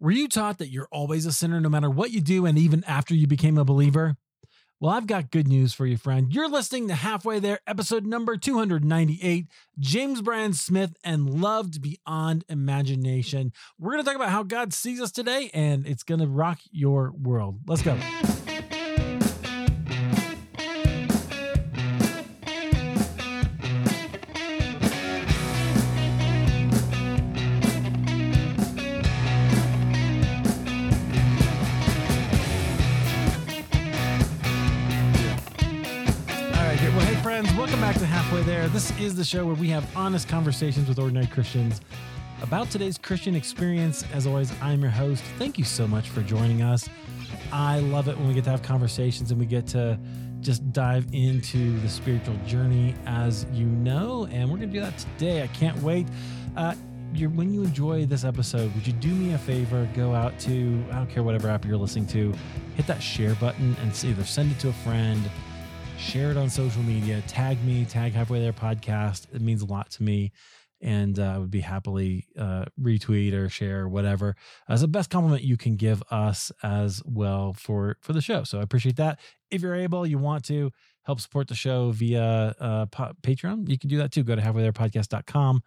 Were you taught that you're always a sinner no matter what you do and even after you became a believer? Well, I've got good news for you, friend. You're listening to Halfway There, episode number 298 James Bryan Smith and Loved Beyond Imagination. We're going to talk about how God sees us today, and it's going to rock your world. Let's go. This is the show where we have honest conversations with ordinary Christians about today's Christian experience. As always, I'm your host. Thank you so much for joining us. I love it when we get to have conversations and we get to just dive into the spiritual journey, as you know, and we're going to do that today. I can't wait. Uh, when you enjoy this episode, would you do me a favor? Go out to, I don't care whatever app you're listening to, hit that share button and either send it to a friend share it on social media, tag me, tag Halfway There podcast. It means a lot to me. And uh, I would be happily uh, retweet or share or whatever as the best compliment you can give us as well for for the show. So I appreciate that. If you're able, you want to help support the show via uh, Patreon, you can do that too. Go to halfwaytherepodcast.com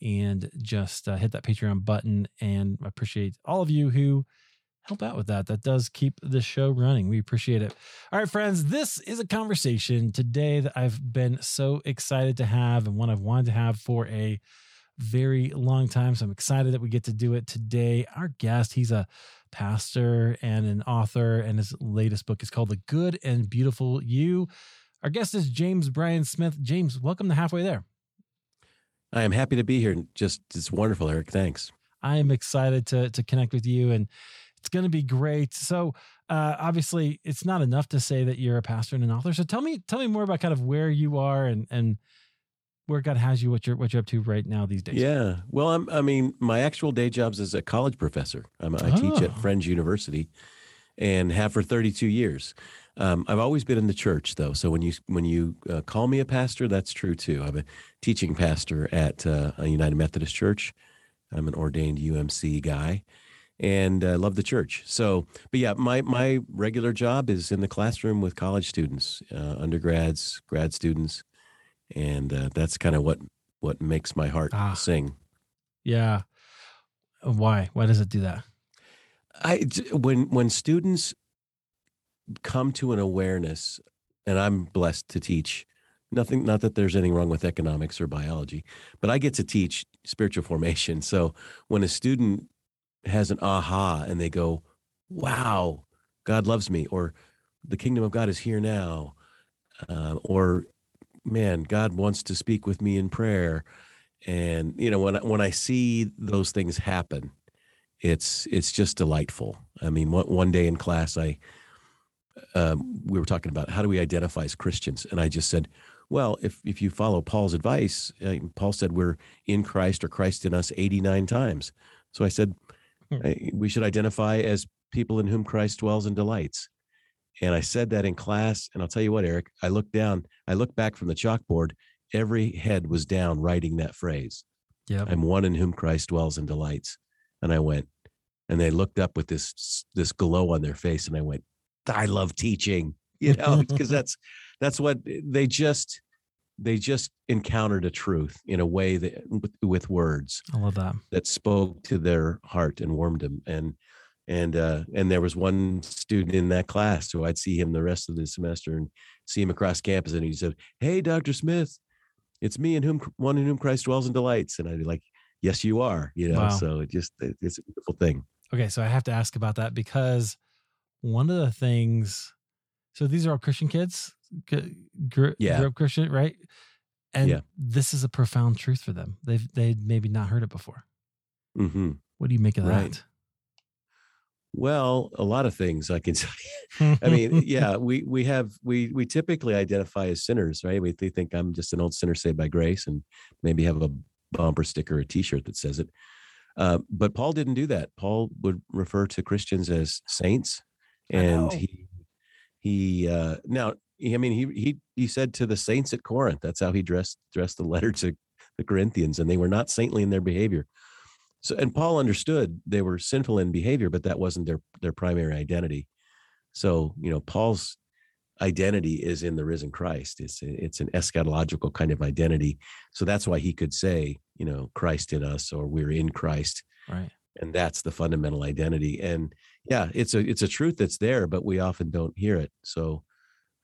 and just uh, hit that Patreon button. And I appreciate all of you who help out with that. That does keep the show running. We appreciate it. All right, friends, this is a conversation today that I've been so excited to have and one I've wanted to have for a very long time. So I'm excited that we get to do it today. Our guest, he's a pastor and an author, and his latest book is called The Good and Beautiful You. Our guest is James Bryan Smith. James, welcome to Halfway There. I am happy to be here. Just it's wonderful, Eric. Thanks. I am excited to to connect with you and it's going to be great. So, uh, obviously, it's not enough to say that you're a pastor and an author. So, tell me, tell me more about kind of where you are and and where God has you, what you're what you're up to right now these days. Yeah, well, I'm, I mean, my actual day jobs as a college professor. I'm, I oh. teach at oh. Friends University, and have for 32 years. Um, I've always been in the church, though. So when you when you uh, call me a pastor, that's true too. I'm a teaching pastor at uh, a United Methodist Church. I'm an ordained UMC guy, and uh, love the church. So, but yeah, my my regular job is in the classroom with college students, uh, undergrads, grad students, and uh, that's kind of what what makes my heart ah, sing. Yeah. Why? Why does it do that? I when when students come to an awareness, and I'm blessed to teach. Nothing, not that there's anything wrong with economics or biology, but I get to teach spiritual formation. So when a student has an aha and they go, wow, God loves me, or the kingdom of God is here now, uh, or man, God wants to speak with me in prayer. And you know, when I, when I see those things happen, it's it's just delightful. I mean, one, one day in class, I um, we were talking about how do we identify as Christians, and I just said, well, if if you follow Paul's advice, uh, Paul said we're in Christ or Christ in us eighty nine times. So I said. Hmm. we should identify as people in whom Christ dwells and delights. And I said that in class. And I'll tell you what, Eric, I looked down, I looked back from the chalkboard, every head was down writing that phrase. Yeah. I'm one in whom Christ dwells and delights. And I went, and they looked up with this this glow on their face, and I went, I love teaching, you know, because that's that's what they just they just encountered a truth in a way that with, with, words. I love that. That spoke to their heart and warmed them. And and uh, and there was one student in that class who I'd see him the rest of the semester and see him across campus, and he said, "Hey, Doctor Smith, it's me in whom one in whom Christ dwells and delights." And I'd be like, "Yes, you are." You know, wow. so it just it's a beautiful thing. Okay, so I have to ask about that because one of the things. So these are all Christian kids grew, yeah. grew up Christian, right? And yeah. this is a profound truth for them. They've they maybe not heard it before. Mm-hmm. What do you make of right. that? Well, a lot of things I can tell you. I mean, yeah, we we have we we typically identify as sinners, right? We think I'm just an old sinner saved by grace, and maybe have a bumper sticker, or a T-shirt that says it. Uh, but Paul didn't do that. Paul would refer to Christians as saints, and he he uh, now I mean, he he he said to the saints at Corinth. That's how he dressed dressed the letter to the Corinthians, and they were not saintly in their behavior. So, and Paul understood they were sinful in behavior, but that wasn't their their primary identity. So, you know, Paul's identity is in the risen Christ. It's it's an eschatological kind of identity. So that's why he could say, you know, Christ in us, or we're in Christ. Right. And that's the fundamental identity. And yeah, it's a it's a truth that's there, but we often don't hear it. So,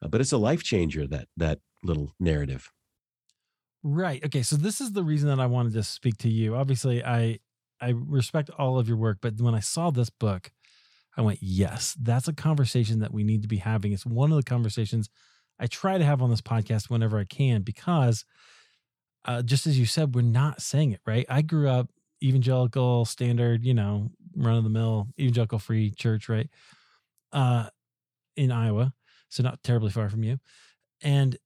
uh, but it's a life changer that that little narrative. Right. Okay. So this is the reason that I wanted to speak to you. Obviously, I I respect all of your work, but when I saw this book, I went, yes, that's a conversation that we need to be having. It's one of the conversations I try to have on this podcast whenever I can because, uh, just as you said, we're not saying it right. I grew up evangelical, standard, you know, run of the mill evangelical free church, right? Uh, in Iowa, so not terribly far from you, and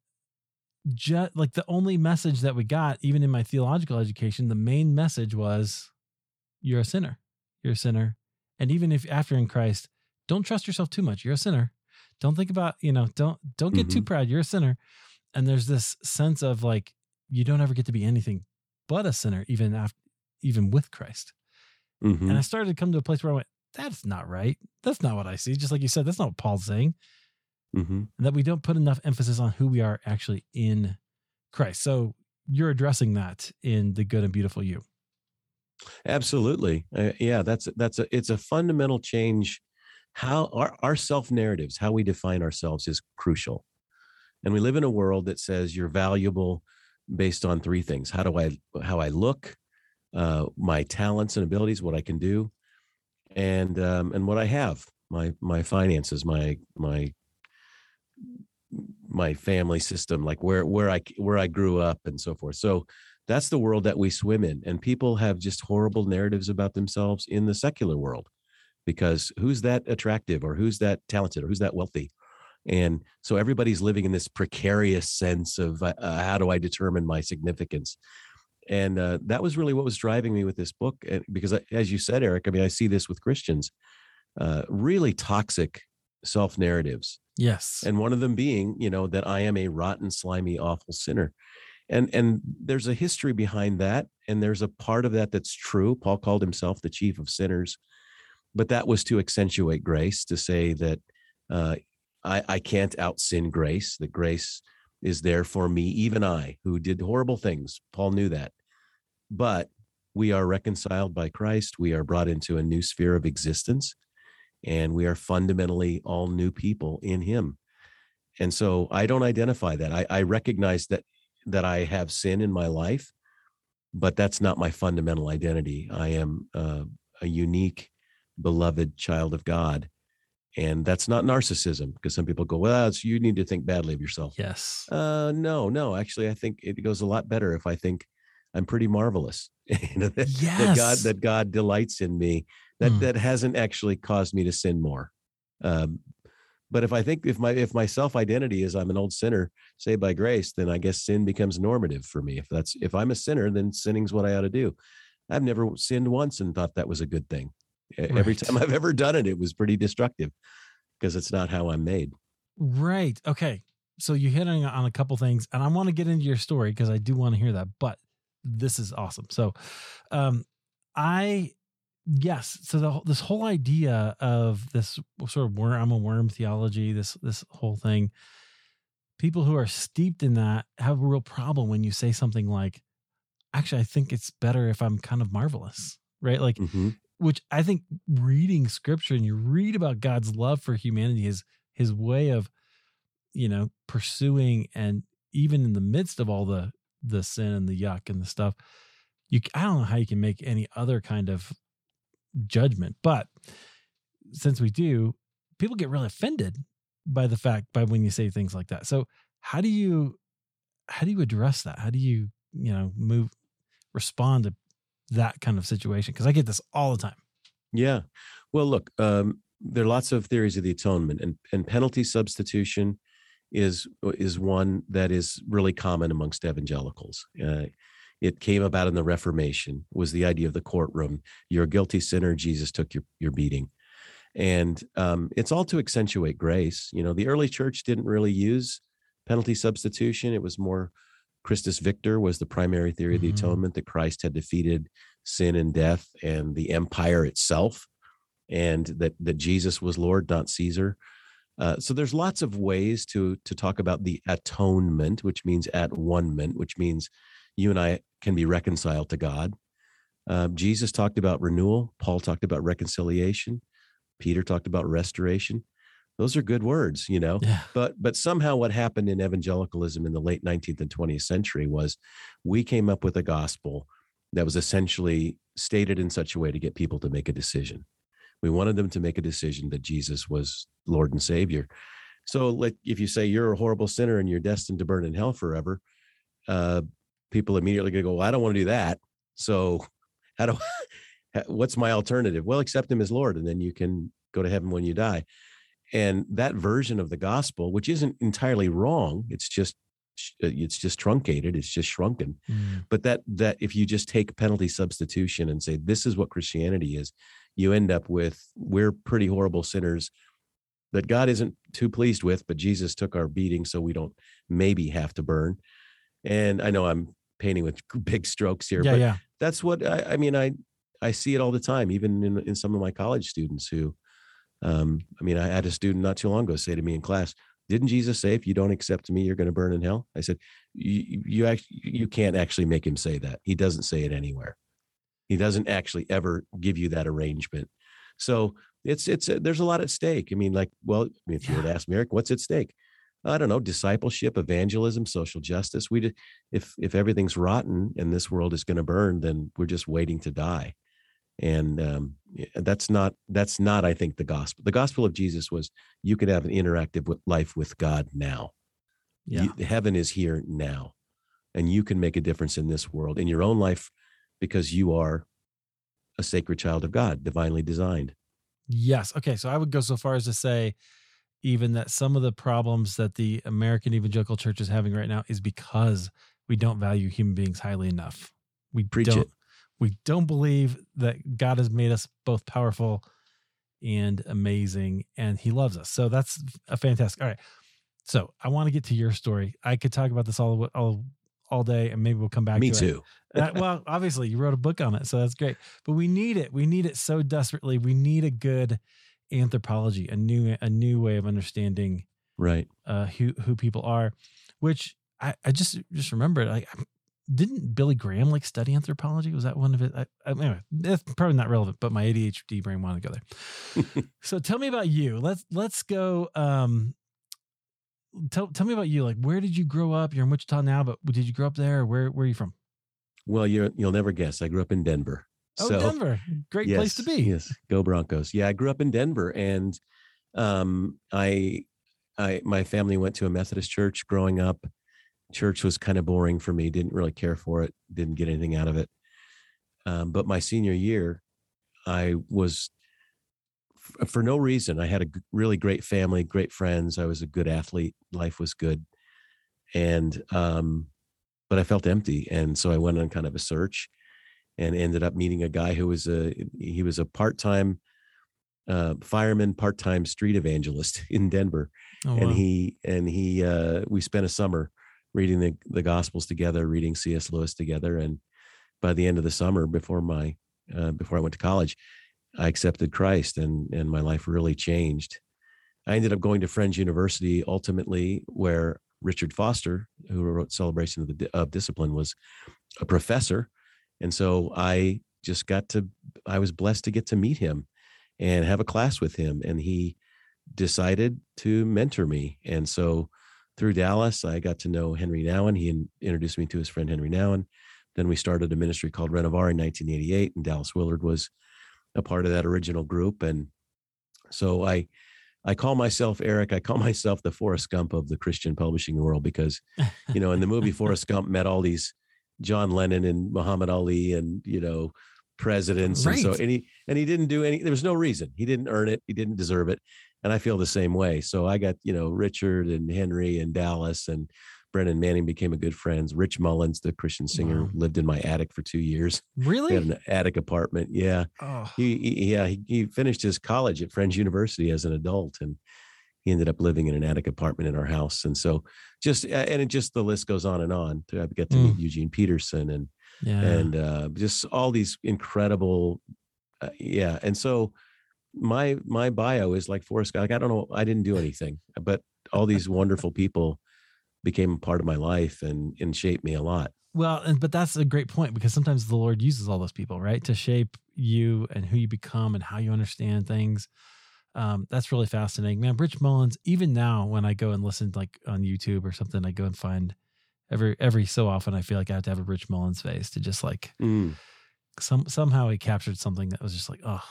just like the only message that we got, even in my theological education, the main message was, "You're a sinner. You're a sinner and even if after in Christ, don't trust yourself too much. You're a sinner. Don't think about, you know, don't don't get mm-hmm. too proud. You're a sinner. And there's this sense of like you don't ever get to be anything but a sinner, even after even with Christ. Mm-hmm. And I started to come to a place where I went, that's not right. That's not what I see. Just like you said, that's not what Paul's saying. Mm-hmm. That we don't put enough emphasis on who we are actually in Christ. So you're addressing that in the good and beautiful you. Absolutely. Uh, yeah, that's that's a it's a fundamental change how our, our self narratives, how we define ourselves is crucial. And we live in a world that says you're valuable based on three things. How do I how I look, uh, my talents and abilities, what I can do, and um, and what I have, my my finances, my my my family system, like where where I where I grew up and so forth. So that's the world that we swim in and people have just horrible narratives about themselves in the secular world because who's that attractive or who's that talented or who's that wealthy and so everybody's living in this precarious sense of uh, uh how do i determine my significance and uh, that was really what was driving me with this book because as you said eric i mean i see this with christians uh, really toxic self narratives yes. And one of them being you know that i am a rotten slimy awful sinner. And and there's a history behind that and there's a part of that that's true. Paul called himself the chief of sinners. But that was to accentuate grace to say that uh, I, I can't out sin grace that grace is there for me even i who did horrible things. Paul knew that. But we are reconciled by christ. We are brought into a new sphere of existence and we are fundamentally all new people in him and so i don't identify that I, I recognize that that I have sin in my life, but that's not my fundamental identity. I am uh, a unique, beloved child of God. And that's not narcissism because some people go, well, it's, you need to think badly of yourself. Yes. Uh, no, no. Actually, I think it goes a lot better if I think I'm pretty marvelous. that, yes. that God that God delights in me. That mm. that hasn't actually caused me to sin more. Um, but if I think if my if my self identity is I'm an old sinner saved by grace, then I guess sin becomes normative for me. If that's if I'm a sinner, then sinning's what I ought to do. I've never sinned once and thought that was a good thing. Right. Every time I've ever done it, it was pretty destructive because it's not how I'm made. Right. Okay. So you hit on a couple things, and I want to get into your story because I do want to hear that. But this is awesome. So, um, I yes so the, this whole idea of this sort of worm i'm a worm theology this this whole thing people who are steeped in that have a real problem when you say something like actually i think it's better if i'm kind of marvelous right like mm-hmm. which i think reading scripture and you read about god's love for humanity his his way of you know pursuing and even in the midst of all the the sin and the yuck and the stuff you i don't know how you can make any other kind of judgment. But since we do, people get really offended by the fact by when you say things like that. So how do you how do you address that? How do you, you know, move respond to that kind of situation? Because I get this all the time. Yeah. Well, look, um, there are lots of theories of the atonement, and and penalty substitution is is one that is really common amongst evangelicals. Uh, it came about in the Reformation was the idea of the courtroom. You're a guilty sinner. Jesus took your, your beating. And um, it's all to accentuate grace. You know, the early church didn't really use penalty substitution. It was more Christus Victor was the primary theory of the mm-hmm. atonement that Christ had defeated sin and death and the empire itself, and that that Jesus was Lord, not Caesar. Uh, so there's lots of ways to to talk about the atonement, which means at one ment, which means you and I can be reconciled to God. Uh, Jesus talked about renewal. Paul talked about reconciliation. Peter talked about restoration. Those are good words, you know. Yeah. But but somehow what happened in evangelicalism in the late 19th and 20th century was we came up with a gospel that was essentially stated in such a way to get people to make a decision. We wanted them to make a decision that Jesus was Lord and Savior. So, like, if you say you're a horrible sinner and you're destined to burn in hell forever, uh, people immediately going to go, "Well, I don't want to do that." So, how do? What's my alternative? Well, accept Him as Lord, and then you can go to heaven when you die. And that version of the gospel, which isn't entirely wrong, it's just uh, it's just truncated it's just shrunken Mm. but that that if you just take penalty substitution and say this is what christianity is you end up with we're pretty horrible sinners that god isn't too pleased with but jesus took our beating so we don't maybe have to burn and i know i'm painting with big strokes here Yeah, but yeah. that's what I, I mean i i see it all the time even in, in some of my college students who um i mean i had a student not too long ago say to me in class didn't jesus say if you don't accept me you're going to burn in hell? I said you you actually you can't actually make him say that. He doesn't say it anywhere. He doesn't actually ever give you that arrangement. So it's it's there's a lot at stake. I mean like well I mean, if you were to ask me eric what's at stake i don't know discipleship evangelism social justice we if if everything's rotten and this world is going to burn then we're just waiting to die and um, that's not that's not i think the gospel the gospel of jesus was you could have an interactive life with god now Yeah. You- heaven is here now and you can make a difference in this world in your own life because you are a sacred child of god divinely designed Yes. Okay. So I would go so far as to say, even that some of the problems that the American evangelical church is having right now is because we don't value human beings highly enough. We Preach don't. it. We don't believe that God has made us both powerful and amazing, and He loves us. So that's a fantastic. All right. So I want to get to your story. I could talk about this all all all day, and maybe we'll come back. me to it. too Uh, well, obviously, you wrote a book on it, so that's great. But we need it. We need it so desperately. We need a good anthropology, a new a new way of understanding right uh, who who people are. Which I, I just just remembered. Like, didn't Billy Graham like study anthropology? Was that one of it? I, I, anyway, that's probably not relevant. But my ADHD brain wanted to go there. so tell me about you. Let's let's go. Um, tell tell me about you. Like, where did you grow up? You're in Wichita now, but did you grow up there? Or where where are you from? well you're, you'll never guess i grew up in denver Oh, so Denver, great place to be. Yes, go Broncos. Yeah, I grew up in Denver, and um, I, I, my family went to a Methodist church growing up. Church was kind of boring for me. Didn't really care for it. Didn't get anything out of it. Um, but my senior year, I was, f- for no reason, I had a g- really great family, great friends. I was a good athlete. Life was good, and um, but I felt empty, and so I went on kind of a search and ended up meeting a guy who was a he was a part-time uh, fireman, part-time street evangelist in Denver, Oh, and he and he uh, we spent a summer reading the the Gospels together, reading C.S. Lewis together, and by the end of the summer, before my uh, before I went to college, I accepted Christ, and and my life really changed. I ended up going to Friends University ultimately, where Richard Foster, who wrote Celebration of the of Discipline, was a professor and so I just got to, I was blessed to get to meet him and have a class with him. And he decided to mentor me. And so through Dallas, I got to know Henry Nouwen. He introduced me to his friend Henry Nouwen. Then we started a ministry called Renovaré in 1988, and Dallas Willard was a part of that original group. And so I, I call myself Eric. I call myself the Forrest Gump of the Christian publishing world because, you know, in the movie Forrest Gump met all these John Lennon and Muhammad Ali and you know presidents and so Right. and he and he didn't do any there was no reason. He didn't earn it. He didn't deserve it. And I feel the same way. So I got you know Richard and Henry and Dallas and Brennan Manning became a good friends. Rich Mullins the Christian singer Wow. lived in my attic for two years. We had really? an attic apartment. Yeah. Oh, he, he yeah he, he finished his college at Friends University as an adult and he ended up living in an attic apartment in our house and so just and it just the list goes on and on i got to Mm. meet Eugene Peterson and Yeah. and uh, just all these incredible, uh, yeah. And so my my bio is like Forrest Gump. Like I don't know, I didn't do anything, but all these wonderful people became a part of my life and and shaped me a lot. Well, and but that's a great point because sometimes the Lord uses all those people, right, to shape you and who you become and how you understand things. Um, that's really fascinating, man. Rich Mullins. Even now, when I go and listen, like on YouTube or something, I go and find every every so often. I feel like I have to have a Rich Mullins face to just like Mm, some somehow he captured something that was just like, oh,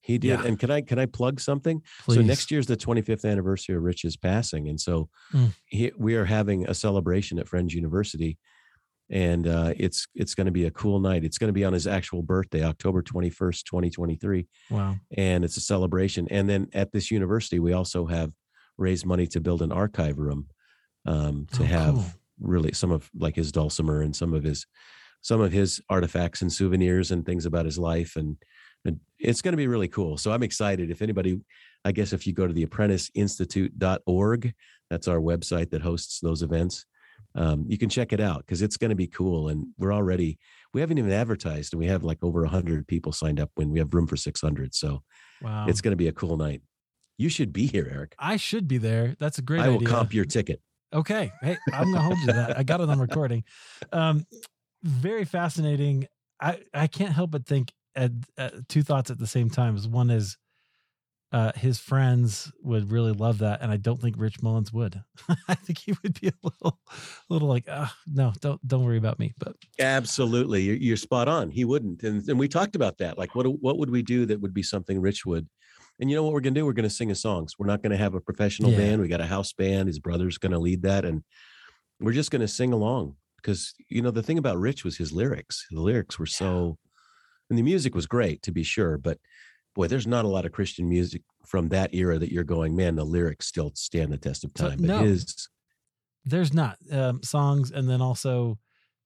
he did. Yeah. And can I can I plug something? please. So next year's the 25th anniversary of Rich's passing, and so Mm. he, we are having a celebration at Friends University, and uh, it's it's going to be a cool night. It's going to be on his actual birthday, October 21st, 2023, wow, and it's a celebration. And then at this university, we also have raised money to build an archive room um, to Oh, have cool. really some of like his dulcimer and some of his some of his artifacts and souvenirs and things about his life and, and it's going to be really cool so i'm excited if anybody i guess if you go to the apprenticeinstitute.org that's our website that hosts those events um, you can check it out because it's going to be cool and we're already we haven't even advertised and we have like over 100 people signed up when we have room for 600 so wow. it's going to be a cool night you should be here eric I should be there. That's a great i will idea. comp your ticket Okay. Hey, I'm gonna hold you to that. I got it on recording. Um, very fascinating. I I can't help but think at, at two thoughts at the same time. Is one is uh, his friends would really love that, and I don't think Rich Mullins would. I think he would be a little, little like, ah, no, don't don't worry about me. But Absolutely, you're, you're spot on. He wouldn't, and and we talked about that. Like, what what would we do that would be something Rich would? And you know what we're gonna do? We're gonna sing his songs. We're not gonna have a professional Yeah. band. We got a house band. His brother's gonna lead that, and we're just gonna sing along. Because you know the thing about Rich was his lyrics. The lyrics were so, and the music was great to be sure. But boy, there's not a lot of Christian music from that era that you're going, man. The lyrics still stand the test of So, time. But no. his, there's not um, songs, and then also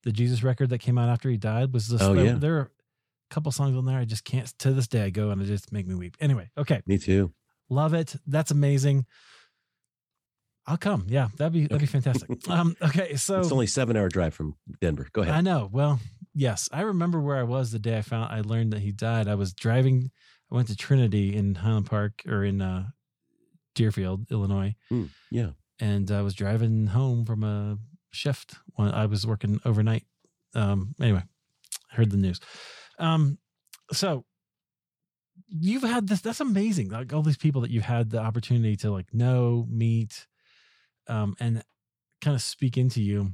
the Jesus record that came out after he died was just Oh, there, yeah. there are a couple songs on there I just can't to this day I go and it just make me weep. Anyway, okay. me too. Love it. That's amazing. I'll come. Yeah, that'd be that'd be fantastic. um, okay, so it's only seven hour drive from Denver. Go ahead. I know. Well, yes, I remember where I was the day I found I learned that he died. I was driving. I went to Trinity in Highland Park or in uh, Deerfield, Illinois, Mm, yeah. and I was driving home from a shift when I was working overnight. Um, anyway, I heard the news. Um, so you've had this. That's amazing. Like all these people that you've had the opportunity to like know, meet, um, and kind of speak into you.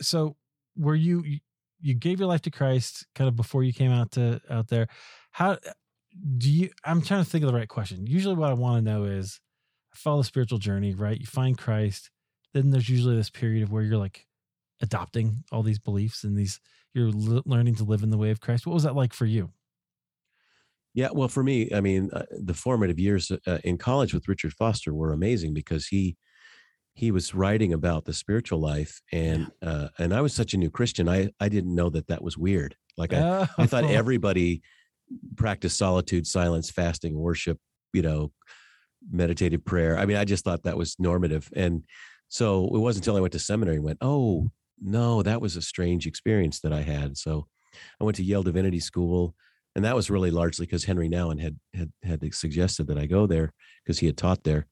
So were you you- gave your life to Christ kind of before you came out to out there? How do you? I'm trying to think of the right question. Usually, what I want to know is follow the spiritual journey, right? You find Christ, then there's usually this period of where you're like adopting all these beliefs and these you're l- learning to live in the way of Christ. What was that like for you? Yeah, well, for me, I mean, uh, the formative years uh, in college with Richard Foster were amazing because he he was writing about the spiritual life, and uh, and I was such a new Christian, I I didn't know that that was weird. Like I, I thought Oh. everybody practiced solitude, silence, fasting, worship, you know, meditative prayer. I mean, I just thought that was normative, and so it wasn't until I went to seminary and went, oh no, that was a strange experience that I had. So I went to Yale Divinity School and that was really largely because Henry Nouwen had had had suggested that I go there because he had taught there.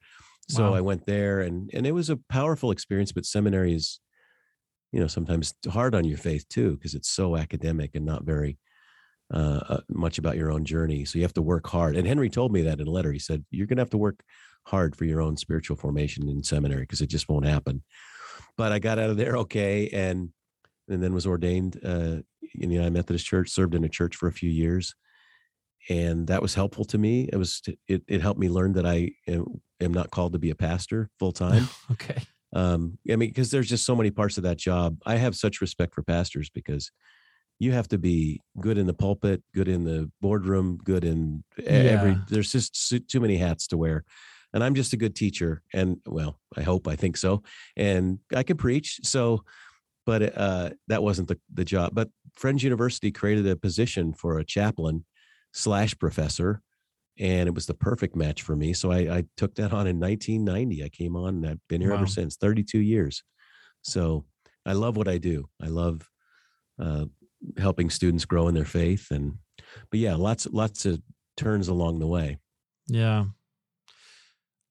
So Wow. I went there, and and it was a powerful experience. But seminary is, you know, sometimes hard on your faith too because it's so academic and not very uh, uh, much about your own journey. So you have to work hard. And Henry told me that in a letter. He said you're going to have to work hard for your own spiritual formation in seminary because it just won't happen. But I got out of there okay, and and then was ordained uh, in the United Methodist Church. Served in a church for a few years, and that was helpful to me. It was it it helped me learn that I am, not called to be a pastor full time. okay. um, I mean, because there's just so many parts of that job. I have such respect for pastors because you have to be good in the pulpit, good in the boardroom, good in every. Yeah. There's just too many hats to wear, and I'm just a good teacher. And well, I hope I think so, and I can preach. So, but uh, that wasn't the the job. But Friends University created a position for a chaplain slash professor. And it was the perfect match for me. So I, I took that on in 1990. I came on and I've been here Wow. ever since 32 years. So I love what I do. I love uh, helping students grow in their faith. And, but yeah, lots, lots of turns along the way. Yeah.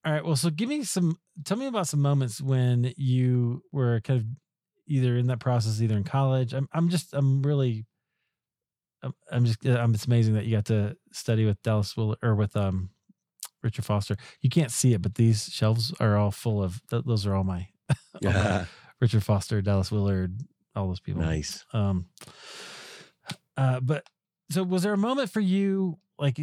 All right. Well, so give me some, tell me about some moments when you were kind of either in that process, either in college. I'm, I'm just, I'm really, I'm, I'm just, I'm, it's amazing that you got to study with Dallas Willard or with, um, Richard Foster. You can't see it, but these shelves are all full of, th- those are all my, all my Richard Foster, Dallas Willard, all those people. nice. Um, uh, but so was there a moment for you like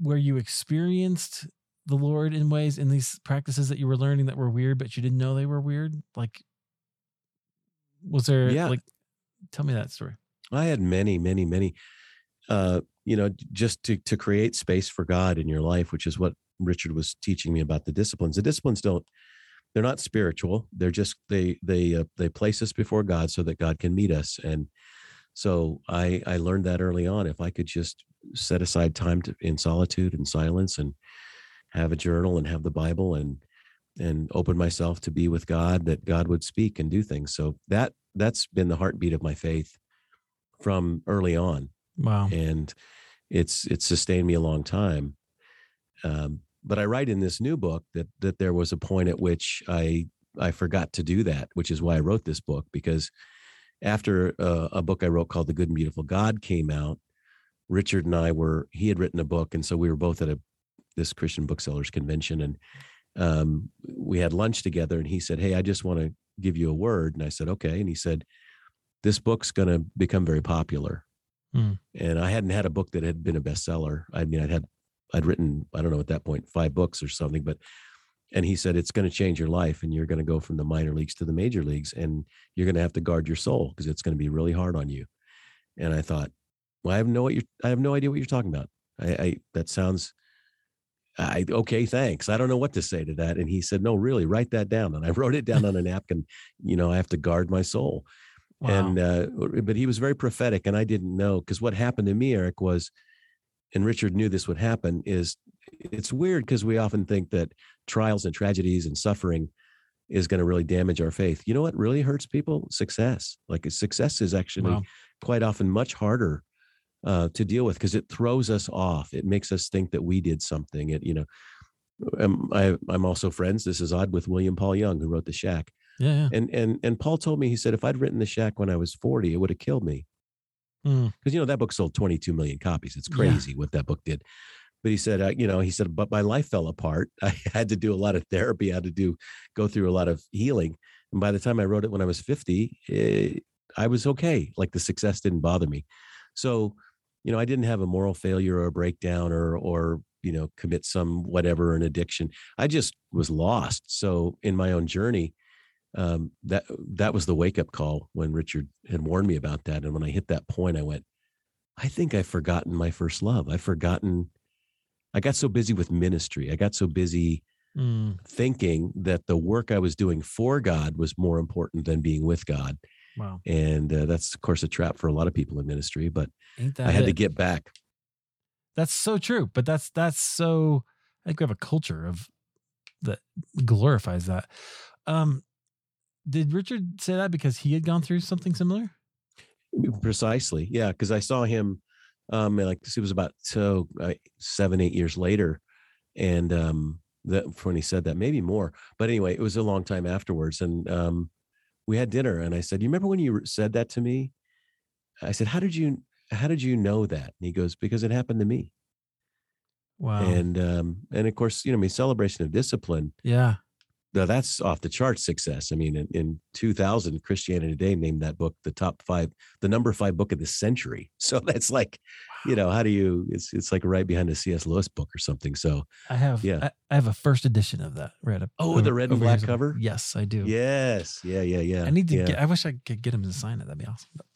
where you experienced the Lord in ways in these practices that you were learning that were weird, but you didn't know they were weird? Like, was there, Yeah. like, tell me that story. I had many, many, many. Uh, you know, just to to create space for God in your life, which is what Richard was teaching me about the disciplines. The disciplines don't they're not spiritual. They're just they they uh, they place us before God so that God can meet us. And so I I learned that early on. If I could just set aside time to, in solitude and silence and have a journal and have the Bible and and open myself to be with God, that God would speak and do things. So that that's been the heartbeat of my faith from early on. Wow. and it's it's sustained me a long time. Um, but i write in this new book that that there was a point at which i i forgot to do that which is why i wrote this book because after uh, a book i wrote called the good and beautiful god came out richard and i were he had written a book and so we were both at a this christian booksellers convention and um, we had lunch together and he said hey i just want to give you a word. And i said okay. And he said this book's going to become very popular Hmm. and I hadn't had a book that had been a bestseller. I mean, I'd had, I'd written, I don't know at that point, five books or something, but, and he said, it's going to change your life and you're going to go from the minor leagues to the major leagues and you're going to have to guard your soul because it's going to be really hard on you. And I thought, well, I have no, what you're, I have no idea what you're talking about. I, I, that sounds, I, okay, thanks. I don't know what to say to that. And he said, no, really write that down. And I wrote it down on a napkin. You know, I have to guard my soul Wow. and uh, but he was very prophetic and i didn't know because what happened to me eric was and richard knew this would happen is it's weird because we often think that trials and tragedies and suffering is going to really damage our faith. You know what really hurts people? Success. Like success is actually Wow. quite often much harder uh, to deal with because it throws us off. It makes us think that we did something. It you know um, I, i'm also friends this is odd with william paul young who wrote the shack yeah. yeah. and and and Paul told me he said if I'd written the shack when I was 40, it would have killed me because you know that book sold 22 million copies. It's Yeah. crazy what that book did. But he said, uh, you know, he said, but my life fell apart. I had to do a lot of therapy. I had to do go through a lot of healing. And by the time I wrote it when I was 50, eh, I was okay. Like the success didn't bother me. So, you know, I didn't have a moral failure or a breakdown or or you know commit some whatever an addiction. I just was lost. So in my own journey, um, that that was the wake up call when Richard had warned me about that. And when I hit that point, I went, I think I've forgotten my first love. I've forgotten. I got so busy with ministry. I got so busy Hmm. thinking that the work I was doing for God was more important than being with God. Wow. And uh, that's, of course, a trap for a lot of people in ministry. But I had to get back. That's so true. But that's that's so I think we have a culture of that glorifies that. Um did Richard say that because he had gone through something similar? Precisely. Yeah. Because I saw him, um, like it was about so uh, seven, eight years later. And um, that when he said that, maybe more. But anyway, it was a long time afterwards. And um, we had dinner. And I said, You remember when you said that to me? I said, How did you how did you know that? And he goes, Because it happened to me. Wow. And um, and of course, you know, I mean, celebration of discipline, yeah. Now that's off the chart success. I mean, in, in 2000, Christianity Today named that book the top five, the number five book of the century. So that's like, you know, how do you? It's it's like right behind a C.S. Lewis book or something. So I have Yeah. I, I have a first edition of that read. Oh, the red and black years cover? Yes, I do. yes, yeah, yeah, yeah. I need to yeah. get I wish I could get him to sign it. That'd be awesome. But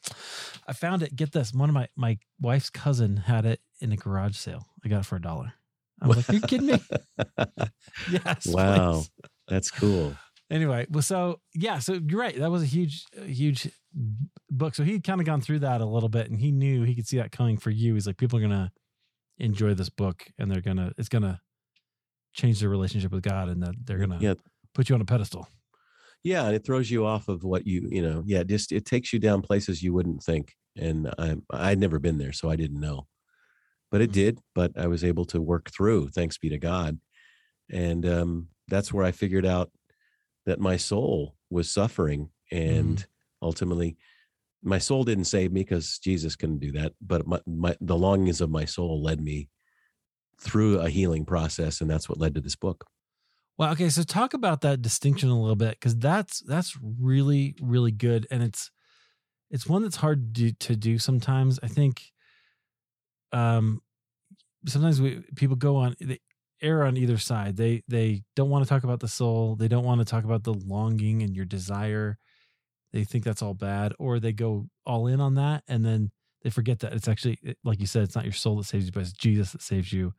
I found it. Get this. One of my my wife's cousin had it in a garage sale. I got it for a dollar. I was like, Are you kidding me? yes. Wow. please. That's cool. Anyway, well, so yeah, so you're right. That was a huge, huge book. So he'd kind of gone through that a little bit, and he knew he could see that coming for you. He's like, people are gonna enjoy this book, and they're gonna, it's gonna change their relationship with God, and that they're gonna Yeah, put you on a pedestal. Yeah, and it throws you off of what you you know. Yeah, just it takes you down places you wouldn't think. And I I'd never been there, so I didn't know. But it Mhm. did. But I was able to work through. Thanks be to God. And um, that's where I figured out that my soul was suffering, and ultimately, my soul didn't save me because Jesus couldn't do that. But my, my the longings of my soul led me through a healing process, and that's what led to this book. Well, okay, so talk about that distinction a little bit because that's that's really really good, and it's it's one that's hard to, to do sometimes. I think, um, sometimes we people go on they err on either side. They they don't want to talk about the soul. They don't want to talk about the longing and your desire. They think that's all bad, or they go all in on that, and then they forget that it's actually like you said, it's not your soul that saves you, but it's Jesus that saves you,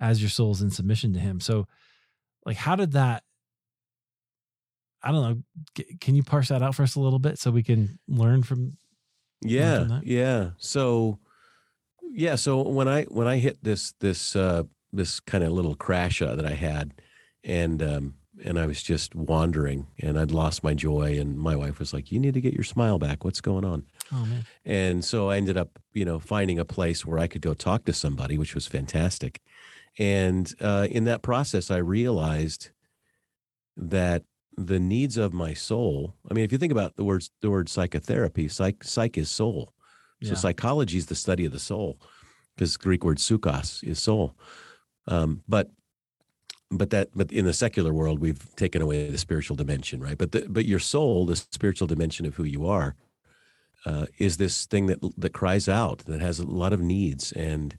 as your soul is in submission to Him. So like how did that i don't know can you parse that out for us a little bit so we can learn from yeah from that? yeah so yeah so when i when i hit this this uh this kind of little crash uh, that i had and um and i was just wandering and i'd lost my joy and my wife was like you need to get your smile back. What's going on? Oh man. And so i ended up you know finding a place where i could go talk to somebody which was fantastic. And uh in that process i realized that the needs of my soul i mean if you think about the words the word psychotherapy psych psych is soul. So Yeah. psychology is the study of the soul, because Greek word "sukos" is soul. Um, but but that but in the secular world, we've taken away the spiritual dimension, right? But the, but your soul, the spiritual dimension of who you are, uh, is this thing that that cries out, that has a lot of needs. And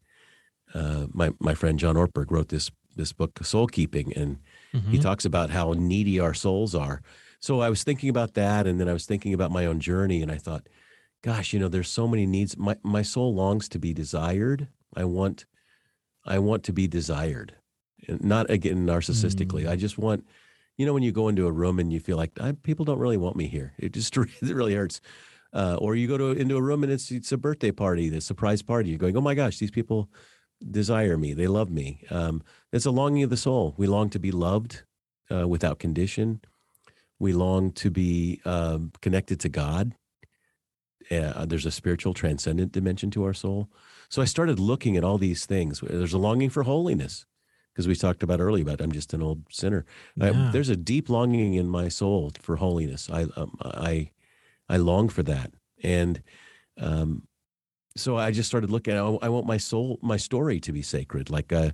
uh, my my friend John Ortberg wrote this this book, Soul Keeping, and he Mhm. talks about how needy our souls are. So I was thinking about that, and then I was thinking about my own journey, and I thought, gosh, you know, there's so many needs. My my soul longs to be desired. I want, I want to be desired, not again narcissistically. Mm. I just want, you know, when you go into a room and you feel like I, people don't really want me here. It just it really hurts. Uh, or you go to into a room and it's it's a birthday party, the surprise party. You're going, oh my gosh, these people desire me. They love me. Um, it's a longing of the soul. We long to be loved uh, without condition. We long to be um, connected to God. Uh, there's a spiritual transcendent dimension to our soul. So I started looking at all these things. There's a longing for holiness because we talked about earlier about I'm just an old sinner. I- there's a deep longing in my soul for holiness. I um, I I long for that, and um, so I just started looking. I, I want my soul, my story to be sacred. Like uh,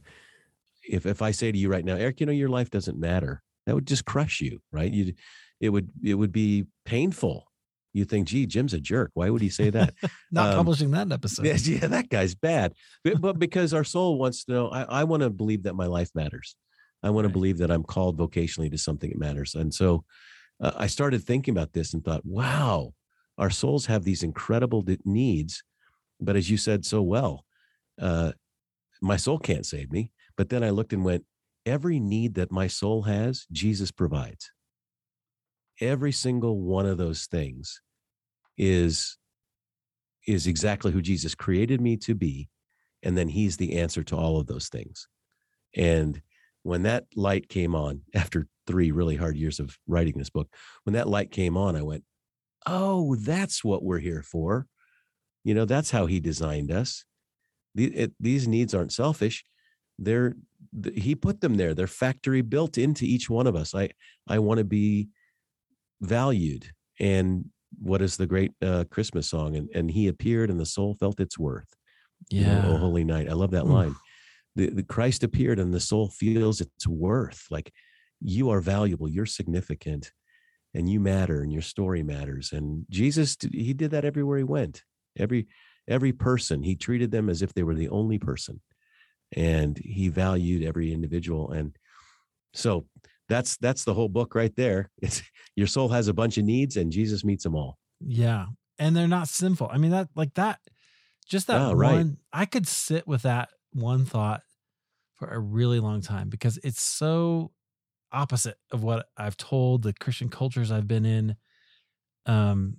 if if I say to you right now, Eric, you know your life doesn't matter, that would just crush you, right? You, it would it would be painful. You think, gee, Jim's a jerk. Why would he say that? not um, publishing that episode yeah, yeah, that guy's bad. But, but because our soul wants to know, I, I want to believe that my life matters. I want to believe that I'm called vocationally to something that matters. And so uh, I started thinking about this and thought, wow, our souls have these incredible needs. But as you said so well, uh, my soul can't save me. But then I looked and went, every need that my soul has, Jesus provides. Every single one of those things is is exactly who Jesus created me to be. And then he's the answer to all of those things. And when that light came on after three really hard years of writing this book, when that light came on, I went, Oh, that's what we're here for. You know, that's how he designed us. These needs aren't selfish. They're, th- he put them there. They're factory built into each one of us. I, I want to be valued. And what is the great uh, Christmas song? And, and he appeared and the soul felt its worth. Know, yeah oh holy night. I love that Oof. line. The, the Christ appeared and the soul feels its worth. Like you are valuable, you're significant, and you matter, and your story matters. And Jesus, he did that everywhere he went. Every every person, he treated them as if they were the only person, and he valued every individual. And so that's that's the whole book right there. It's your soul has a bunch of needs, and Jesus meets them all. yeah and they're not sinful i mean that like that just that right. one i could sit with that one thought for a really long time because it's so opposite of what i've told the christian cultures i've been in um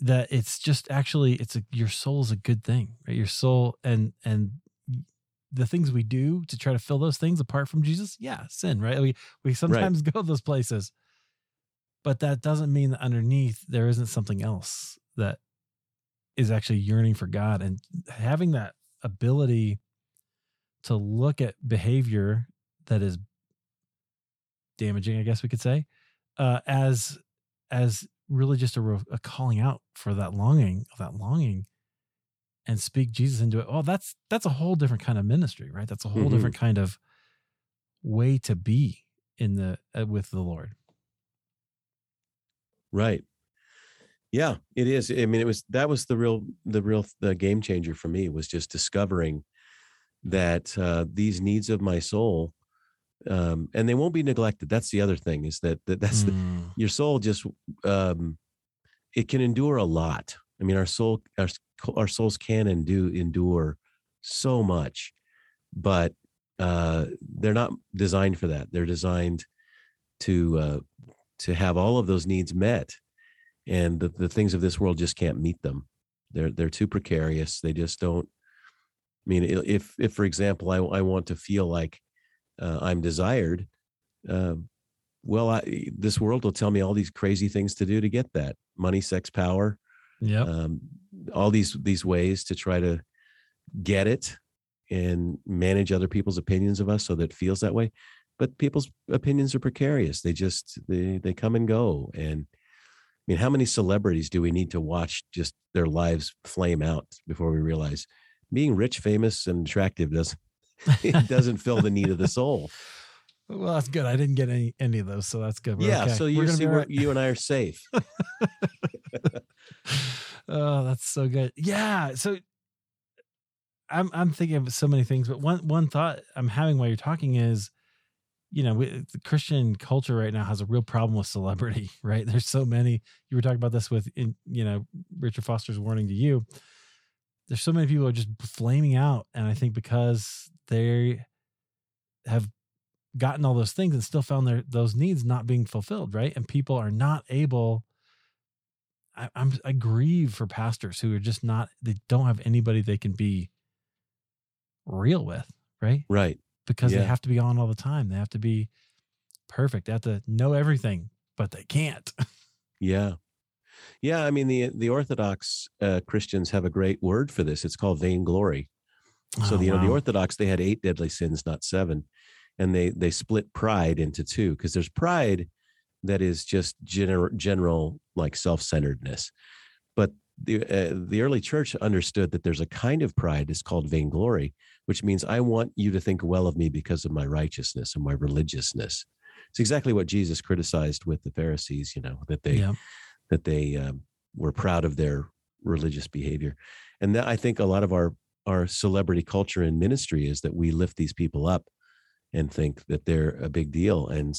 that it's just actually it's a your soul's a good thing right your soul and and the things we do to try to fill those things apart from jesus? Yeah sin right? We we sometimes go those places. But that doesn't mean that underneath there isn't something else that is actually yearning for God. And having that ability to look at behavior that is damaging, I guess we could say, uh, as as really just a, a calling out for that longing that longing and speak Jesus into it. Well, that's that's a whole different kind of ministry, right? That's a whole Mhm. different kind of way to be in the uh, with the Lord. Right. Yeah, it is. I mean, it was that was the real the real the game changer for me was just discovering that uh, these needs of my soul, um, and they won't be neglected. That's the other thing is that, that that's the, Mm, your soul just um, it can endure a lot. I mean, our soul our our souls can and do endure so much, but uh, they're not designed for that. They're designed to uh, to have all of those needs met, and the, the things of this world just can't meet them. They're they're too precarious. They just don't. I mean, if if for example, I I want to feel like uh, I'm desired, uh, well, I, this world will tell me all these crazy things to do to get that money, sex, power, yep. um, all these these ways to try to get it and manage other people's opinions of us so that it feels that way but people's opinions are precarious they just they they come and go and i mean how many celebrities do we need to watch just their lives flame out before we realize being rich famous and attractive doesn't it doesn't fill the need of the soul well, that's good. I didn't get any any of those, so that's good. We're yeah okay. so you see be all where right. you and i are safe oh, that's so good. Yeah. So I'm I'm thinking of so many things, but one one thought I'm having while you're talking is, you know, we, the Christian culture right now has a real problem with celebrity. Right? There's so many. You were talking about this with, in, you know, Richard Foster's warning to you. There's so many people are just flaming out, and I think because they have gotten all those things and still found their those needs not being fulfilled, right? And people are not able I, I'm I grieve for pastors who are just not they don't have anybody they can be real with, right? right Because they have to be on all the time. They have to be perfect. They have to know everything, but they can't. Yeah. Yeah, I mean the the Orthodox uh, Christians have a great word for this. It's called vainglory. So Oh, the, you know the. Orthodox they had eight deadly sins, not seven, and they they split pride into two because there's pride that is just general general like self centeredness, but the uh, the early church understood that there's a kind of pride it's called vainglory, which means I want you to think well of me because of my righteousness and my religiousness. It's exactly what Jesus criticized with the Pharisees. You know that they yeah. that they um, were proud of their religious behavior and that i think a lot of our our celebrity culture in ministry is that we lift these people up and think that they're a big deal and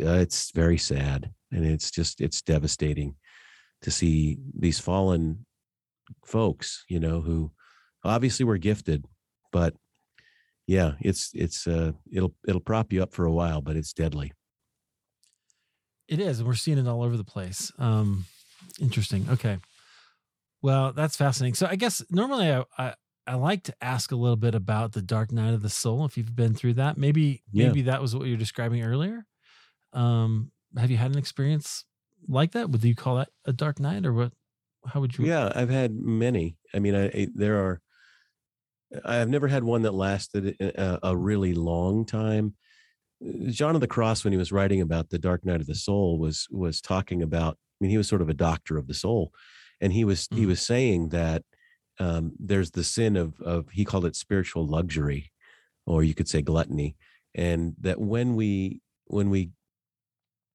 uh, it's very sad and it's just it's devastating to see these fallen folks you know who obviously were gifted but yeah it's it's uh it'll it'll prop you up for a while but it's deadly It is. and We're seeing it all over the place. Um, interesting. Okay. Well, that's fascinating. So I guess normally I, I I like to ask a little bit about the dark night of the soul. If you've been through that, maybe Yeah. maybe that was what you were describing earlier. Um, have you had an experience like that? Would you call that a dark night, or what? How would you? Yeah, I've had many. I mean, I, I there are. I've never had one that lasted a, a really long time. John of the Cross, when he was writing about the Dark Night of the Soul, was was talking about. I mean, he was sort of a doctor of the soul, and he was he Mhm. was saying that um, there's the sin of of he called it spiritual luxury, or you could say gluttony, and that when we when we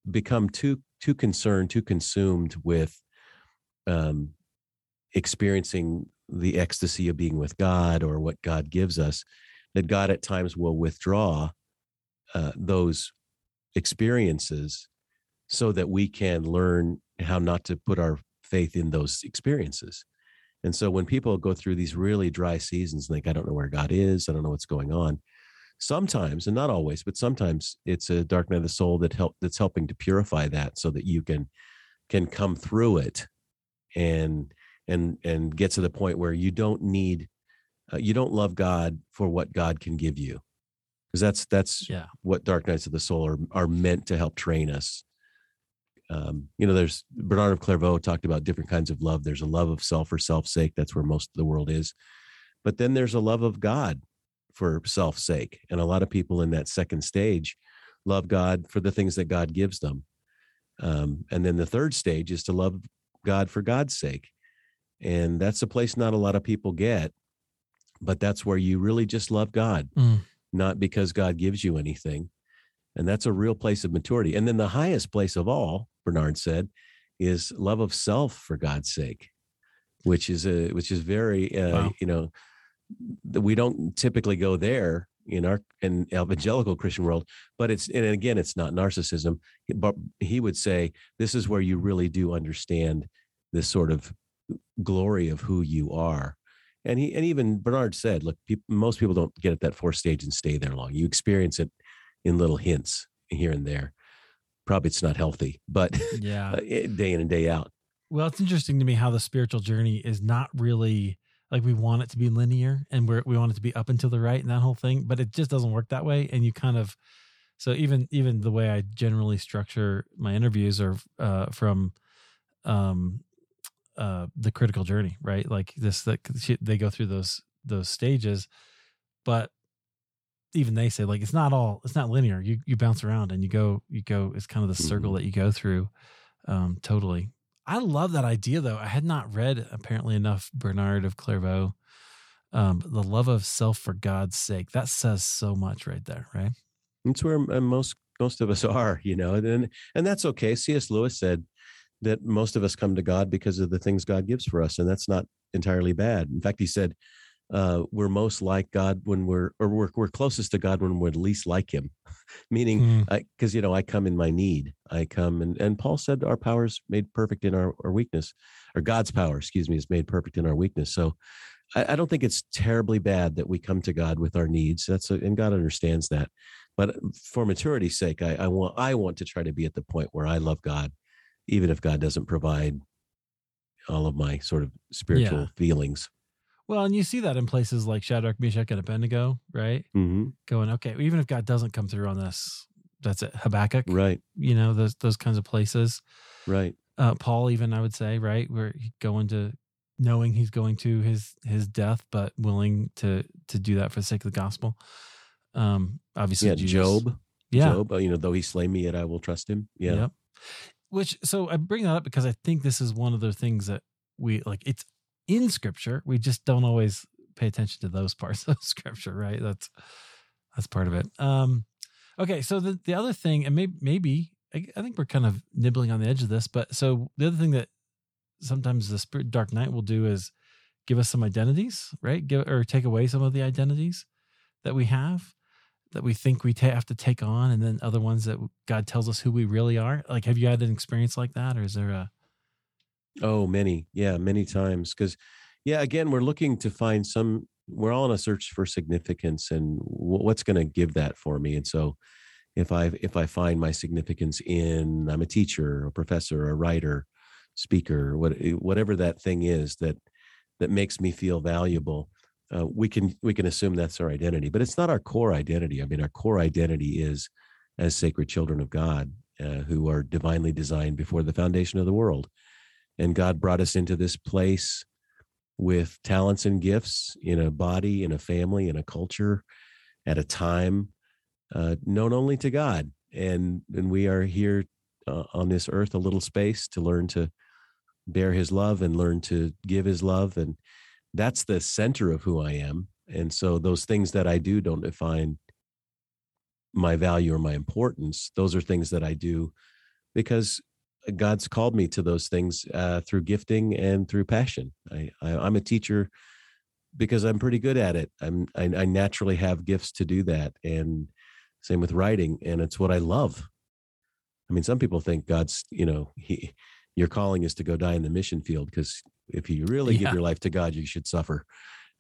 become too too concerned, too consumed with um, experiencing the ecstasy of being with God or what God gives us, that God at times will withdraw uh, those experiences so that we can learn how not to put our faith in those experiences. And so when people go through these really dry seasons, like, I don't know where God is, I don't know what's going on. Sometimes, and not always, but sometimes it's a dark night of the soul that help that's helping to purify that so that you can can come through it and and and get to the point where you don't need uh, you don't love god for what god can give you because that's that's Yeah. what dark nights of the soul are are meant to help train us Um, you know, there's Bernard of Clairvaux talked about different kinds of love. There's a love of self for self's sake. That's where most of the world is. But then there's a love of God for self's sake. And a lot of people in that second stage love God for the things that God gives them. Um, and then the third stage is to love God for God's sake. And that's a place not a lot of people get, but that's where you really just love God, Mm. not because God gives you anything. And that's a real place of maturity. And then the highest place of all, Bernard said, is love of self for God's sake, which is a which is very uh, Wow. you know we don't typically go there in our in evangelical Christian world, but it's and again it's not narcissism, but he would say this is where you really do understand this sort of glory of who you are. And he and even Bernard said, look, most people don't get at that fourth stage and stay there long. You experience it in little hints here and there. Probably it's not healthy, but Yeah. day in and day out. Well, it's interesting to me how the spiritual journey is not really like we want it to be linear and we're, we want it to be up and to the right and that whole thing, but it just doesn't work that way. And you kind of, so even even the way I generally structure my interviews are uh, from um, uh, the critical journey, right? Like this, that they go through those those stages, but even they say like it's not all it's not linear. You you bounce around and you go you go. It's kind of the circle Mhm. that you go through. Um, totally. I love that idea though. I had not read apparently enough Bernard of Clairvaux. Um, the love of self for God's sake. That says so much right there, right? That's where most most of us are, you know, and and that's okay. C.S. Lewis said that most of us come to God because of the things God gives for us, and that's not entirely bad. In fact, he said uh, we're most like God when we're or we're we're closest to God when we're least like Him, meaning Mm, because you know I come in my need, I come and and Paul said our power is made perfect in our, our weakness, or God's power, excuse me, is made perfect in our weakness. So. I, I don't think it's terribly bad that we come to God with our needs. That's a, and God understands that but for maturity's sake I, I want i want to try to be at the point where i love god even if god doesn't provide all of my sort of spiritual Yeah. feelings Well, and you see that in places like Shadrach, Meshach, and Abednego, right? hmm Going, okay, even if God doesn't come through on this, that's it. Habakkuk, right you know, those those kinds of places. right Uh, Paul, even I would say, right, where he going to knowing he's going to his his death, but willing to to do that for the sake of the gospel. Um, obviously, yeah Jesus. job yeah, job uh, you know though he slay me yet i will trust him yeah Yep. Which so I bring that up because I think this is one of the things that we like. It's in scripture. We just don't always pay attention to those parts of scripture, right? That's that's part of it. Um, okay, so the the other thing, and maybe maybe I, I think we're kind of nibbling on the edge of this, but so the other thing that sometimes the spirit dark night will do is give us some identities, right? Give or take away some of the identities that we have that we think we ta- have to take on, and then other ones that God tells us who we really are. Like, have you had an experience like that, or is there a oh many. Yeah many times because yeah again we're looking to find some we're all on a search for significance and what's going to give that for me? And so if i if i find my significance in i'm a teacher a professor a writer speaker what eh, whatever that thing is that that makes me feel valuable uh, we can we can assume that's our identity but it's not our core identity. I mean our core identity is as sacred children of god uh, who are divinely designed before the foundation of the world and god brought us into this place with talents and gifts in a body in a family in a culture at a time uh, known only to god. And and we are here uh, on this earth a little space to learn to bear his love and learn to give his love. And that's the center of who i am. And so those things that i do don't define my value or my importance. Those are things that i do because god's called me to those things uh, through gifting and through passion I, I i'm a teacher because i'm pretty good at it i'm I, I naturally have gifts to do that and same with writing and it's what i love i mean some people think god's you know he your calling is to go die in the mission field because if you really Yeah. give your life to god you should suffer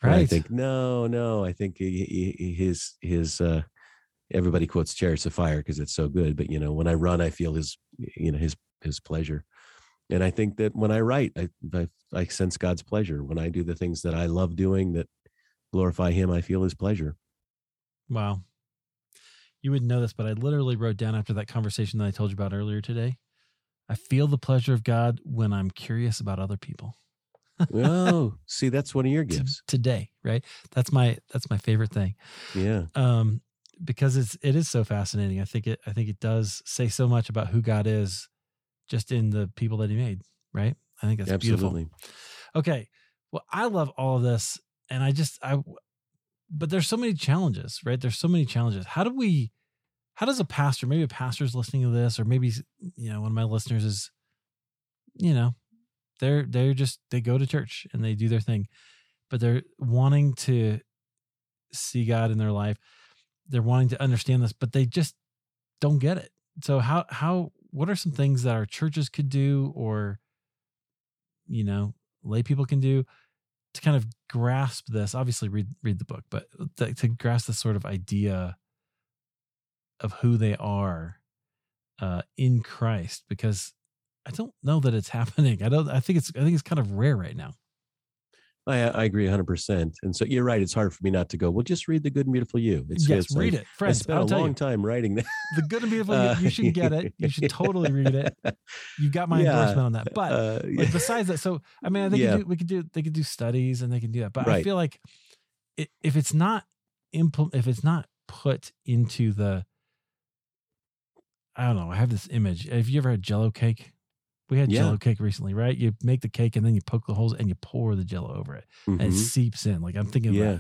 But I think no, no. I think he, he, his his uh, everybody quotes "Chariots of Fire" because it's so good. But you know, when I run, I feel his you know his his pleasure, and I think that when I write, I I, I sense God's pleasure. When I do the things that I love doing that glorify Him, I feel His pleasure. Wow. You wouldn't know this, but I literally wrote down after that conversation that I told you about earlier today. I feel the pleasure of God when I'm curious about other people. oh, see, that's one of your gifts. today, right? That's my that's my favorite thing. Yeah. Um because it's it is so fascinating. I think it I think it does say so much about who God is just in the people that he made, right? I think that's beautiful. Absolutely. Okay. Well, I love all of this and I just I but there's so many challenges, right? There's so many challenges. How do we how does a pastor, maybe a pastor's listening to this or maybe you know, one of my listeners is you know, they're they're just they go to church and they do their thing, but they're wanting to see God in their life. They're wanting to understand this, but they just don't get it. So how how what are some things that our churches could do or you know, lay people can do to kind of grasp this? Obviously read read the book, but to, to grasp this sort of idea of who they are uh in Christ because I don't know that it's happening. I don't I think it's I think it's kind of rare right now. I, I agree 100%. And so you're right. It's hard for me not to go, well, just read The Good and Beautiful You. It's, yes, it's read like, it. Friends, I spent I'll a long you. time writing that. The good and beautiful. you- Uh, you, should get it. You should totally read it. You've got my Yeah, endorsement on that. But uh, like besides that, so I mean, they Yeah. could do, we could do they could do studies and they can do that. But I feel like it, if it's not impl- if it's not put into the, I don't know. I have this image. Have you ever had Jello cake? We had Yeah. Jello cake recently, right? You make the cake and then you poke the holes and you pour the Jello over it, and it Mhm. seeps in. Like I'm thinking, Yeah.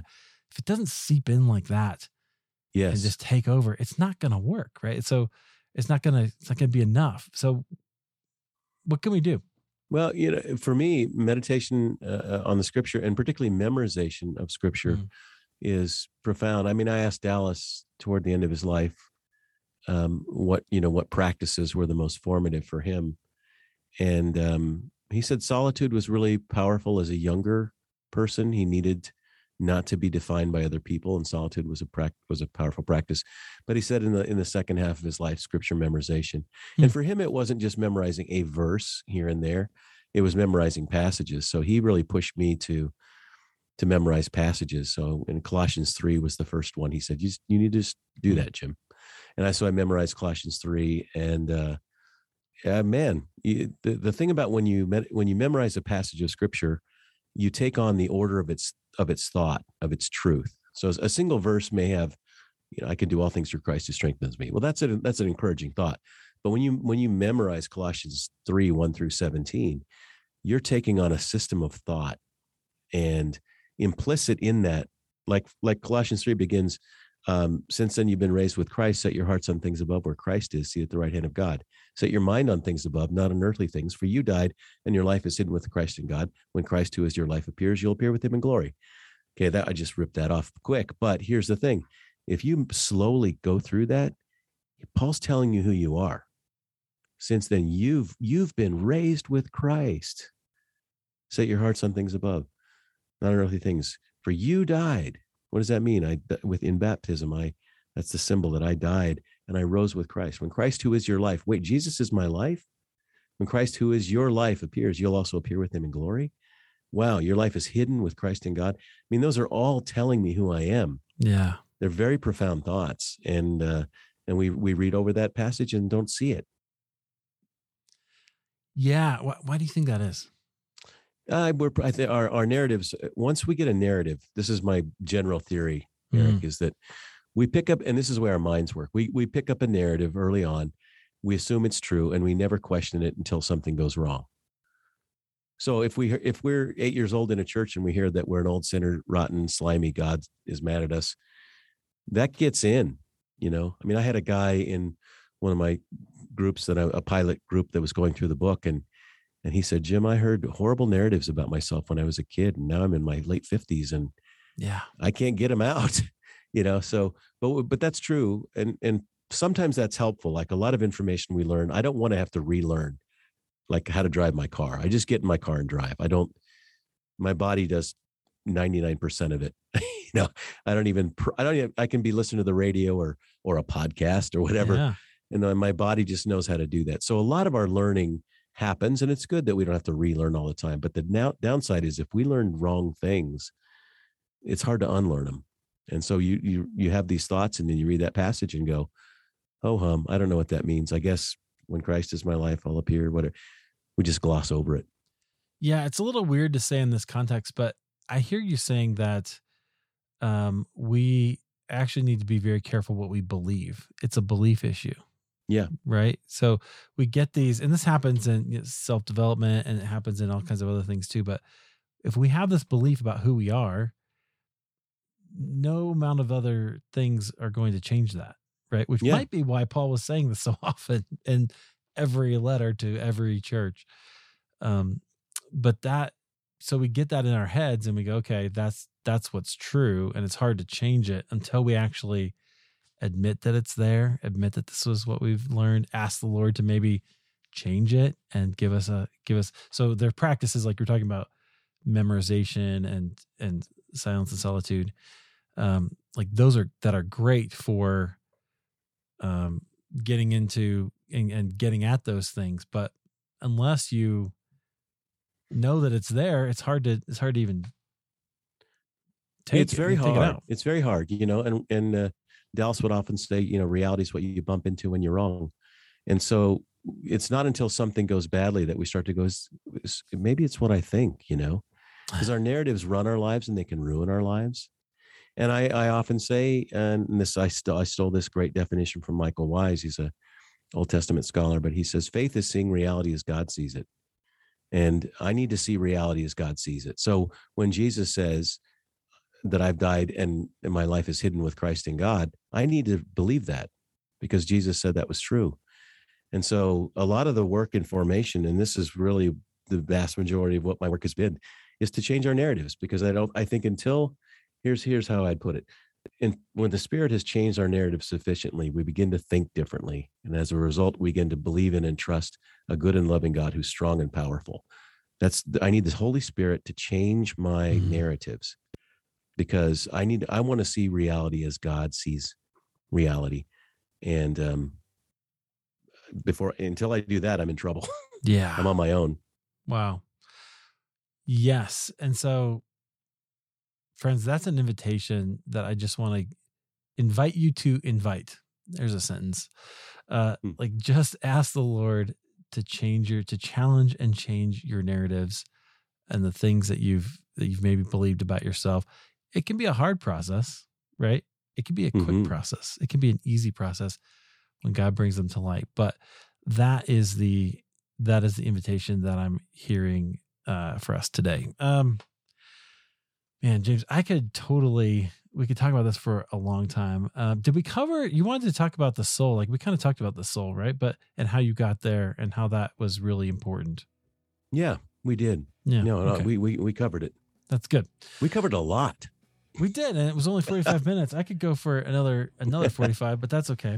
if it doesn't seep in like that, Yes. and just take over, it's not going to work, right? So it's not going to it's not going to be enough. So what can we do? Well, you know, for me, meditation uh, on the scripture and particularly memorization of scripture Mm. is profound. I mean, I asked Dallas toward the end of his life um, what you know what practices were the most formative for him, and um, he said solitude was really powerful as a younger person. He needed not to be defined by other people, and solitude was a prac- was a powerful practice. But he said in the in the second half of his life, scripture memorization, Hmm. and for him, it wasn't just memorizing a verse here and there; it was memorizing passages. So he really pushed me to to memorize passages. So in Colossians three was the first one. He said, "You you need to just do Hmm. that, Jim." And I so I memorized Colossians three, and uh, yeah, man, you, the the thing about when you when you memorize a passage of scripture, you take on the order of its of its thought of its truth. So a single verse may have, you know, I can do all things through Christ who strengthens me. Well, that's a, that's an encouraging thought. But when you when you memorize Colossians three one through seventeen, you're taking on a system of thought, and implicit in that, like like Colossians three begins. Um, since then you've been raised with Christ, set your hearts on things above where Christ is, seated at the right hand of God. Set your mind on things above, not on earthly things. For you died, and your life is hidden with Christ in God. When Christ, who is your life, appears, you'll appear with him in glory. Okay, that I just ripped that off quick. But here's the thing: if you slowly go through that, Paul's telling you who you are. Since then, you've you've been raised with Christ. Set your hearts on things above, not on earthly things. For you died. What does that mean? I with in baptism, I that's the symbol that I died and I rose with Christ. When Christ, who is your life, wait, Jesus is my life. When Christ, who is your life, appears, you'll also appear with him in glory. Wow, your life is hidden with Christ in God. I mean, those are all telling me who I am. Yeah. They're very profound thoughts, and uh, and we we read over that passage and don't see it. Yeah. Why, why do you think that is? Uh, we're I think our our narratives. Once we get a narrative, this is my general theory, Eric, is that we pick up, and this is where our minds work. We we pick up a narrative early on, we assume it's true, and we never question it until something goes wrong. So if we if we're eight years old in a church and we hear that we're an old sinner, rotten, slimy, God is mad at us, that gets in. You know, I mean, I had a guy in one of my groups that I, a pilot group that was going through the book, and and he said, Jim, I heard horrible narratives about myself when I was a kid, and now I'm in my late fifties, and Yeah. I can't get them out. you know, so but but that's true, and and sometimes that's helpful. Like a lot of information we learn, I don't want to have to relearn, like how to drive my car. I just get in my car and drive. I don't. My body does ninety nine percent of it. you know, I don't even. I don't. Even, I can be listening to the radio or or a podcast or whatever Yeah. and then my body just knows how to do that. So a lot of our learning happens, and it's good that we don't have to relearn all the time. But the now, downside is if we learn wrong things, it's hard to unlearn them. And so you you you have these thoughts, and then you read that passage and go, "Oh hum, I don't know what that means. I guess when Christ is my life, I'll appear. Whatever. We just gloss over it. Yeah, it's a little weird to say in this context, but I hear you saying that um, we actually need to be very careful what we believe. It's a belief issue. Yeah. Right. So we get these, and this happens in self development and it happens in all kinds of other things too. But if we have this belief about who we are, no amount of other things are going to change that. Right. Which Yeah. might be why Paul was saying this so often in every letter to every church. Um, but that, so we get that in our heads and we go, okay, that's, that's what's true. And it's hard to change it until we actually admit that it's there, admit that this was what we've learned, ask the Lord to maybe change it and give us a give us so their practices like you're talking about memorization and and silence and solitude. Um like those are that are great for um getting into and, and getting at those things. But unless you know that it's there, it's hard to it's hard to even take it's it, very take it hard. It's very hard, you know. And and uh, Dallas would often say, you know, reality is what you bump into when you're wrong. And so it's not until something goes badly that we start to go, "S- s- maybe it's what I think, you know, because our narratives run our lives and they can ruin our lives. And I, I often say, and this I stole I stole this great definition from Michael Wise. He's a Old Testament scholar, but he says faith is seeing reality as God sees it. And I need to see reality as God sees it. So when Jesus says that I've died and, and my life is hidden with Christ in God, I need to believe that because Jesus said that was true. And so a lot of the work in formation, and this is really the vast majority of what my work has been, is to change our narratives because I don't I think until here's here's how I'd put it. And when the spirit has changed our narrative sufficiently, we begin to think differently. And as a result, we begin to believe in and trust a good and loving God who's strong and powerful. That's I need the Holy Spirit to change my Mhm. narratives because I need I want to see reality as God sees reality. And um before until I do that, I'm in trouble. Yeah. I'm on my own. Wow. Yes. And so, friends, that's an invitation that I just want to invite you to invite. There's a sentence. Uh, Hmm. like, just ask the Lord to change your, to challenge and change your narratives and the things that you've, that you've maybe believed about yourself. It can be a hard process, right? It can be a quick Mhm. process. It can be an easy process when God brings them to light. But that is the, that is the invitation that I'm hearing uh, for us today. Um, man, James, I could totally we could talk about this for a long time. Uh, did we cover? You wanted to talk about the soul, like we kind of talked about the soul, right? But and how you got there and how that was really important. Yeah, we did. Yeah, No, no, okay. we, we we covered it. that's good. We covered a lot. We did, and it was only forty five minutes. I could go for another another forty five, but that's okay.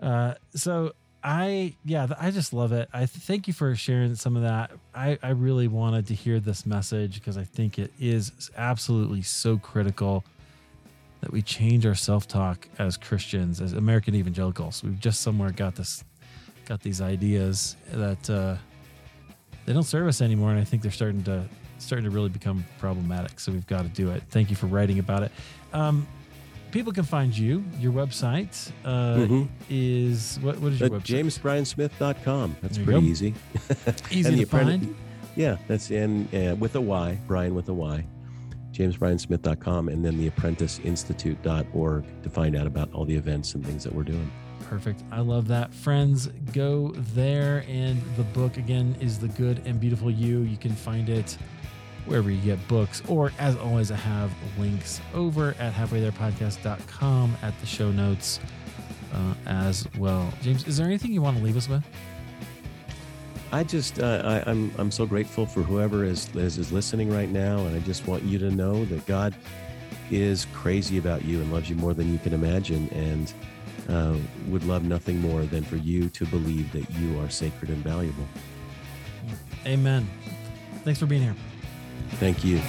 Uh, so I yeah, I just love it. I th- thank you for sharing some of that. I I really wanted to hear this message because I think it is absolutely so critical that we change our self talk as Christians, as American evangelicals. We've just somewhere got this got these ideas that uh, they don't serve us anymore, and I think they're starting to starting to really become problematic. So we've got to do it. Thank you for writing about it. Um, people can find you. Your website uh, Mhm. is what? What is your Uh, website? JamesBryanSmith.com. That's pretty go. easy. Easy and to find. Yeah, that's in uh, with a Y, Brian with a Y. JamesBryanSmith.com and then the apprenticeinstitute.org to find out about all the events and things that we're doing. Perfect. I love that. Friends, go there. And the book, again, is The Good and Beautiful You. You can find it wherever you get books. Or, as always, I have links over at halfwaytherepodcast.com at the show notes uh, as well. James, is there anything you want to leave us with? I just uh, I, I'm I'm so grateful for whoever is, is is listening right now, and I just want you to know that God is crazy about you and loves you more than you can imagine, and uh, would love nothing more than for you to believe that you are sacred and valuable. Amen. Thanks for being here. Thank you.